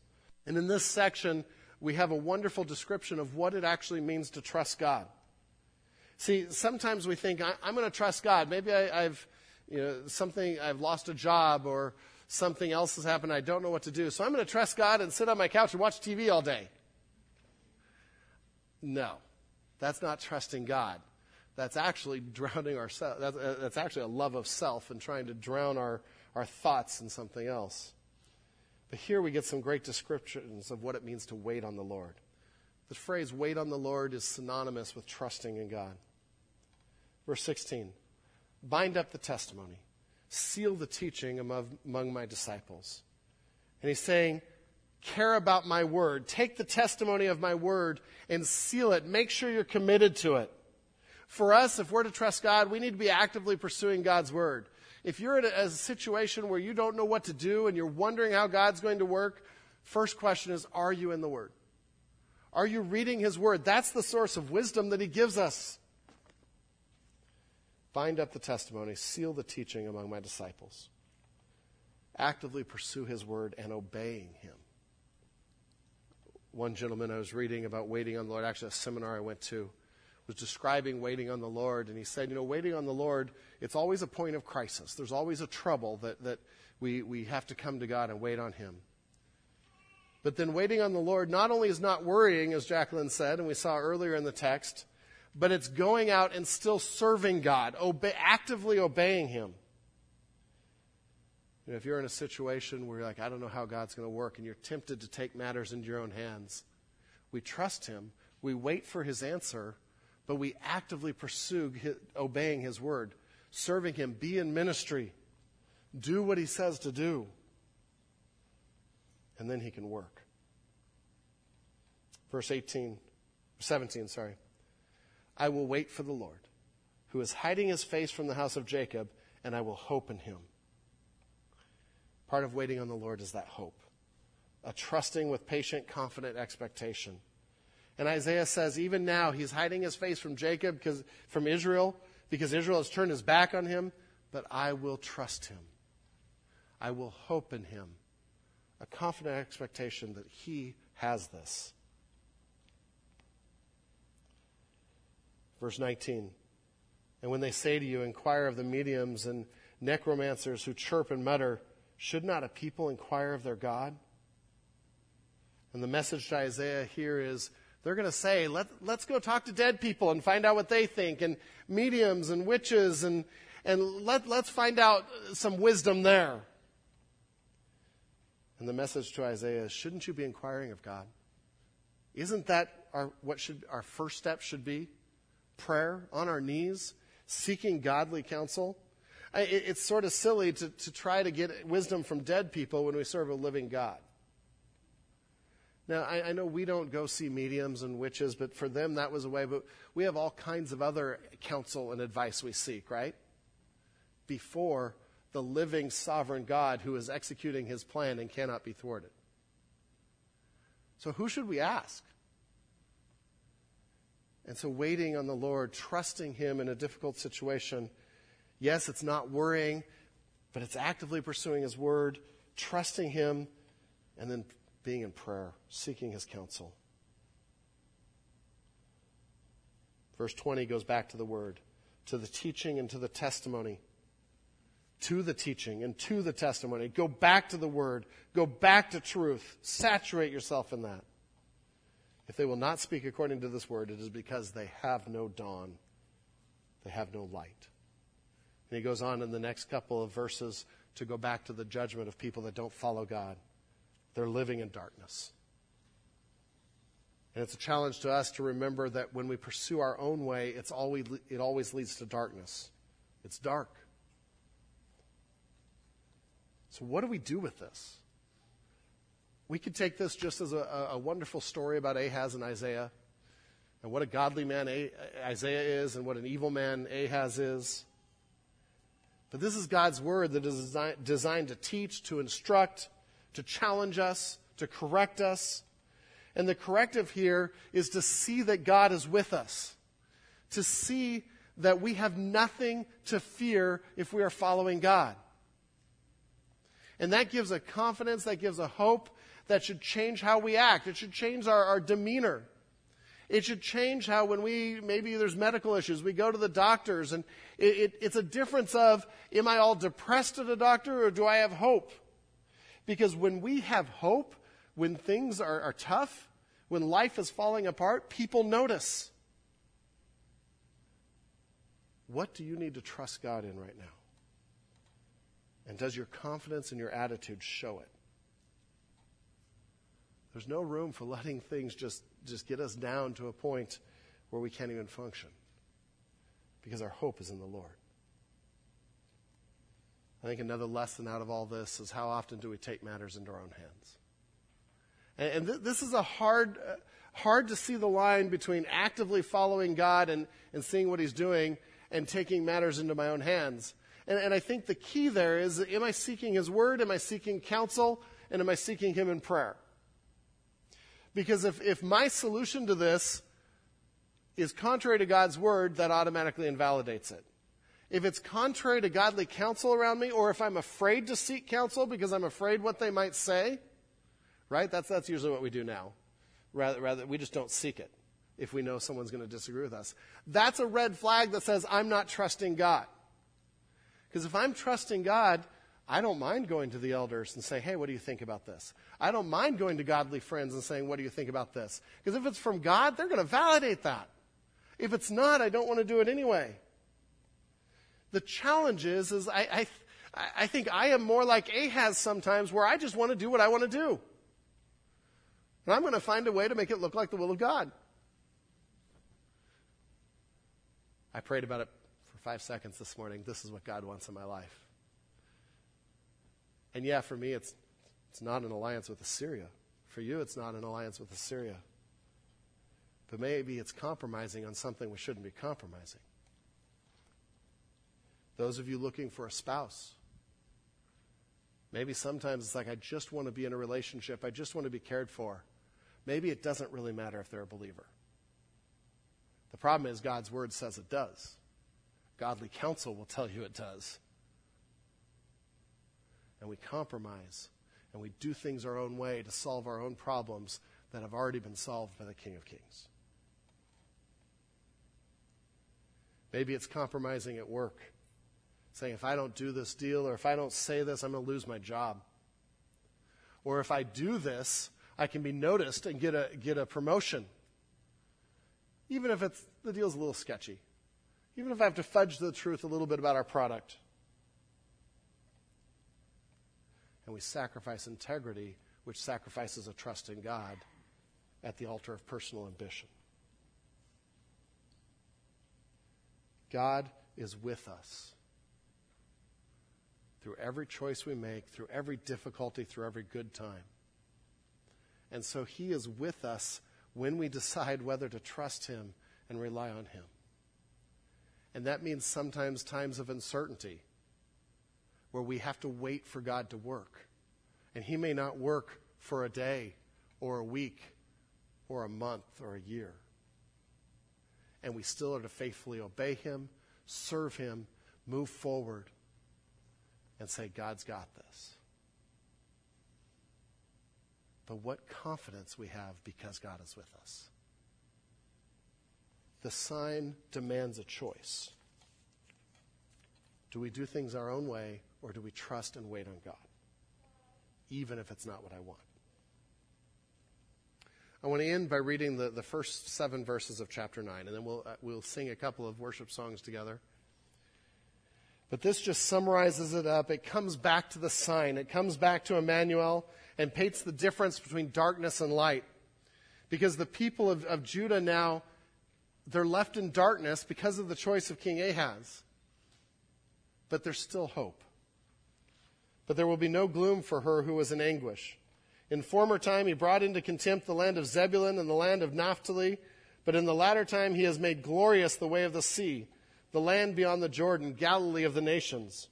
And in this section, we have a wonderful description of what it actually means to trust God. See, sometimes we think, I, am going to trust God. Maybe I, have you know, something, I've lost a job or something else has happened. I don't know what to do. So I'm going to trust God and sit on my couch and watch TV all day. No, that's not trusting God. That's actually drowning ourselves. That's, uh, that's actually a love of self and trying to drown our, our thoughts in something else. But here we get some great descriptions of what it means to wait on the Lord. The phrase wait on the Lord is synonymous with trusting in God. Verse 16 bind up the testimony, seal the teaching among, among my disciples. And he's saying, care about my word. Take the testimony of my word and seal it. Make sure you're committed to it. For us, if we're to trust God, we need to be actively pursuing God's word. If you're in a, a situation where you don't know what to do and you're wondering how God's going to work, first question is Are you in the Word? Are you reading His Word? That's the source of wisdom that He gives us. Bind up the testimony, seal the teaching among my disciples. Actively pursue His Word and obeying Him. One gentleman I was reading about waiting on the Lord, actually, a seminar I went to, was describing waiting on the Lord, and he said, You know, waiting on the Lord, it's always a point of crisis. There's always a trouble that, that we, we have to come to God and wait on Him. But then waiting on the Lord not only is not worrying, as Jacqueline said, and we saw earlier in the text, but it's going out and still serving God, actively obeying Him. You know, if you're in a situation where you're like, I don't know how God's going to work, and you're tempted to take matters into your own hands, we trust Him, we wait for His answer, but we actively pursue his, obeying His word, serving Him, be in ministry, do what He says to do, and then He can work. Verse 18, 17, sorry. I will wait for the Lord, who is hiding his face from the house of Jacob, and I will hope in him. Part of waiting on the Lord is that hope, a trusting with patient, confident expectation. And Isaiah says, even now, he's hiding his face from Jacob, because, from Israel, because Israel has turned his back on him, but I will trust him. I will hope in him. A confident expectation that he has this. Verse 19. And when they say to you, inquire of the mediums and necromancers who chirp and mutter, should not a people inquire of their God? And the message to Isaiah here is they're going to say, Let, let's go talk to dead people and find out what they think, and mediums and witches, and, and let, let's find out some wisdom there. And the message to Isaiah is, shouldn't you be inquiring of God? Isn't that our, what should, our first step should be? Prayer, on our knees, seeking godly counsel. It's sort of silly to, to try to get wisdom from dead people when we serve a living God. Now, I, I, know we don't go see mediums and witches, but for them that was a way. But we have all kinds of other counsel and advice we seek, right? Before the living sovereign God who is executing his plan and cannot be thwarted. So, who should we ask? And so, waiting on the Lord, trusting Him in a difficult situation. Yes, it's not worrying, but it's actively pursuing His word, trusting Him, and then being in prayer, seeking His counsel. Verse 20 goes back to the word, to the teaching and to the testimony. To the teaching and to the testimony. Go back to the word. Go back to truth. Saturate yourself in that. If they will not speak according to this word, it is because they have no dawn. They have no light. And he goes on in the next couple of verses to go back to the judgment of people that don't follow God. They're living in darkness. And it's a challenge to us to remember that when we pursue our own way, it's always, it always leads to darkness. It's dark. So, what do we do with this? We could take this just as a, a, wonderful story about Ahaz and Isaiah and what a godly man Isaiah is and what an evil man Ahaz is. But this is God's word that is designed to teach, to instruct, to challenge us, to correct us. And the corrective here is to see that God is with us, to see that we have nothing to fear if we are following God. And that gives a confidence, that gives a hope, that should change how we act. It should change our, our demeanor. It should change how when we, maybe there's medical issues, we go to the doctors and it, it, it's a difference of, am I all depressed at a doctor or do I have hope? Because when we have hope, when things are, are tough, when life is falling apart, people notice. What do you need to trust God in right now? And does your confidence and your attitude show it? There's no room for letting things just, just get us down to a point where we can't even function because our hope is in the Lord. I think another lesson out of all this is how often do we take matters into our own hands? And, and th- this is a hard, uh, hard to see the line between actively following God and, and seeing what He's doing and taking matters into my own hands. And, and I think the key there is am I seeking His Word? Am I seeking counsel? And am I seeking Him in prayer? Because if, if my solution to this is contrary to God's word, that automatically invalidates it. If it's contrary to godly counsel around me, or if I'm afraid to seek counsel because I'm afraid what they might say, right? That's, that's usually what we do now. Rather, rather, we just don't seek it if we know someone's going to disagree with us. That's a red flag that says I'm not trusting God. Because if I'm trusting God, I don't mind going to the elders and saying, hey, what do you think about this? I don't mind going to godly friends and saying, what do you think about this? Because if it's from God, they're going to validate that. If it's not, I don't want to do it anyway. The challenge is, is I, I, I think I am more like Ahaz sometimes where I just want to do what I want to do. And I'm going to find a way to make it look like the will of God. I prayed about it for five seconds this morning. This is what God wants in my life. And yeah, for me, it's, it's not an alliance with Assyria. For you, it's not an alliance with Assyria. But maybe it's compromising on something we shouldn't be compromising. Those of you looking for a spouse, maybe sometimes it's like, I just want to be in a relationship, I just want to be cared for. Maybe it doesn't really matter if they're a believer. The problem is, God's word says it does. Godly counsel will tell you it does. And we compromise and we do things our own way to solve our own problems that have already been solved by the King of Kings. Maybe it's compromising at work, saying, if I don't do this deal or if I don't say this, I'm going to lose my job. Or if I do this, I can be noticed and get a, get a promotion. Even if it's, the deal's a little sketchy. Even if I have to fudge the truth a little bit about our product. And we sacrifice integrity, which sacrifices a trust in God at the altar of personal ambition. God is with us through every choice we make, through every difficulty, through every good time. And so He is with us when we decide whether to trust Him and rely on Him. And that means sometimes times of uncertainty where we have to wait for God to work. And He may not work for a day or a week or a month or a year. And we still are to faithfully obey Him, serve Him, move forward, and say, God's got this but what confidence we have because God is with us. The sign demands a choice. Do we do things our own way, or do we trust and wait on God, even if it's not what I want? I want to end by reading the, the first seven verses of chapter 9, and then we'll, uh, we'll sing a couple of worship songs together. But this just summarizes it up. It comes back to the sign. It comes back to Emmanuel and paints the difference between darkness and light. Because the people of, of Judah now, they're left in darkness because of the choice of King Ahaz. But there's still hope. But there will be no gloom for her who was in anguish. In former time, he brought into contempt the land of Zebulun and the land of Naphtali, but in the latter time, he has made glorious the way of the sea the land beyond the Jordan, Galilee of the nations.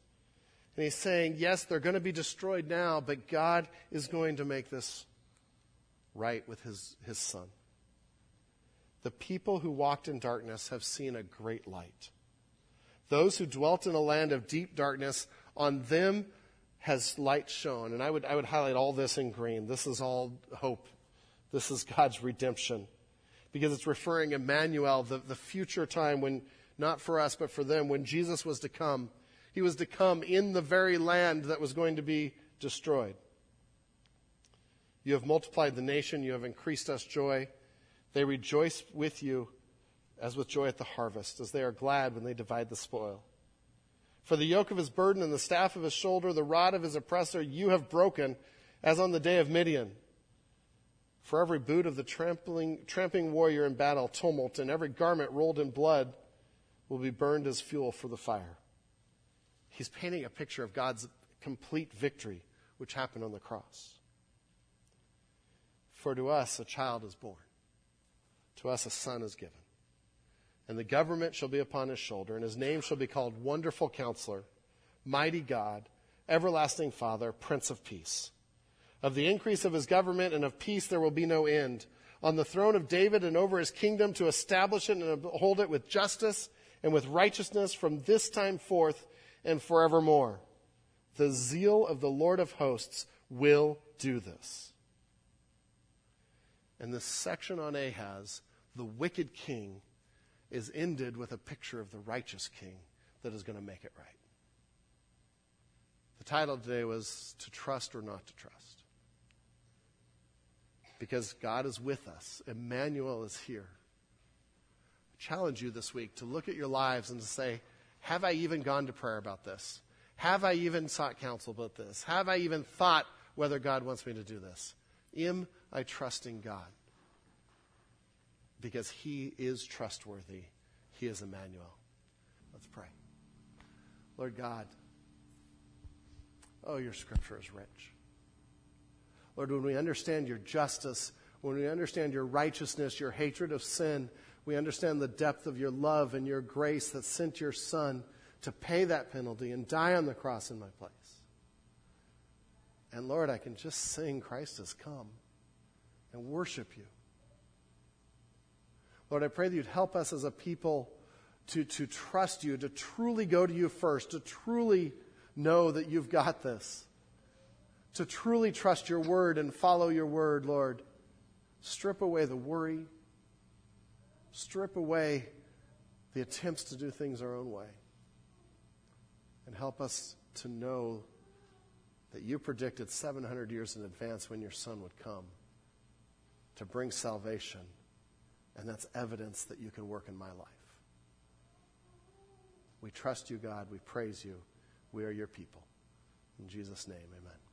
And he's saying, yes, they're going to be destroyed now, but God is going to make this right with his, his son. The people who walked in darkness have seen a great light. Those who dwelt in a land of deep darkness, on them has light shone. And I would, I would highlight all this in green. This is all hope. This is God's redemption. Because it's referring Emmanuel, the, the future time when not for us, but for them. When Jesus was to come, he was to come in the very land that was going to be destroyed. You have multiplied the nation, you have increased us joy. They rejoice with you as with joy at the harvest, as they are glad when they divide the spoil. For the yoke of his burden and the staff of his shoulder, the rod of his oppressor, you have broken, as on the day of Midian. For every boot of the trampling, tramping warrior in battle, tumult, and every garment rolled in blood, will be burned as fuel for the fire. He's painting a picture of God's complete victory, which happened on the cross. For to us a child is born, to us a son is given. And the government shall be upon his shoulder, and his name shall be called Wonderful Counselor, Mighty God, Everlasting Father, Prince of Peace. Of the increase of his government and of peace there will be no end. On the throne of David and over his kingdom to establish it and uphold it with justice and with righteousness from this time forth and forevermore. The zeal of the Lord of hosts will do this. And this section on Ahaz, the wicked king, is ended with a picture of the righteous king that is going to make it right. The title today was To Trust or Not to Trust. Because God is with us, Emmanuel is here I challenge you this week to look at your lives and to say, have I even gone to prayer about this? Have I even sought counsel about this? Have I even thought whether God wants me to do this? Am I trusting God? Because He is trustworthy. He is Emmanuel. Let's pray. Lord God, oh, your scripture is rich. Lord, when we understand your justice, when we understand your righteousness, your hatred of sin, we understand the depth of your love and your grace that sent your Son to pay that penalty and die on the cross in my place. And Lord, I can just sing, Christ has come, and worship you. Lord, I pray that you'd help us as a people to, to trust you, to truly go to you first, to truly know that you've got this, to truly trust your word and follow your word, Lord. Strip away the worry, strip away the attempts to do things our own way, and help us to know that you predicted 700 years in advance when your son would come to bring salvation. And that's evidence that you can work in my life. We trust you, God. We praise you. We are your people. In Jesus' name, amen.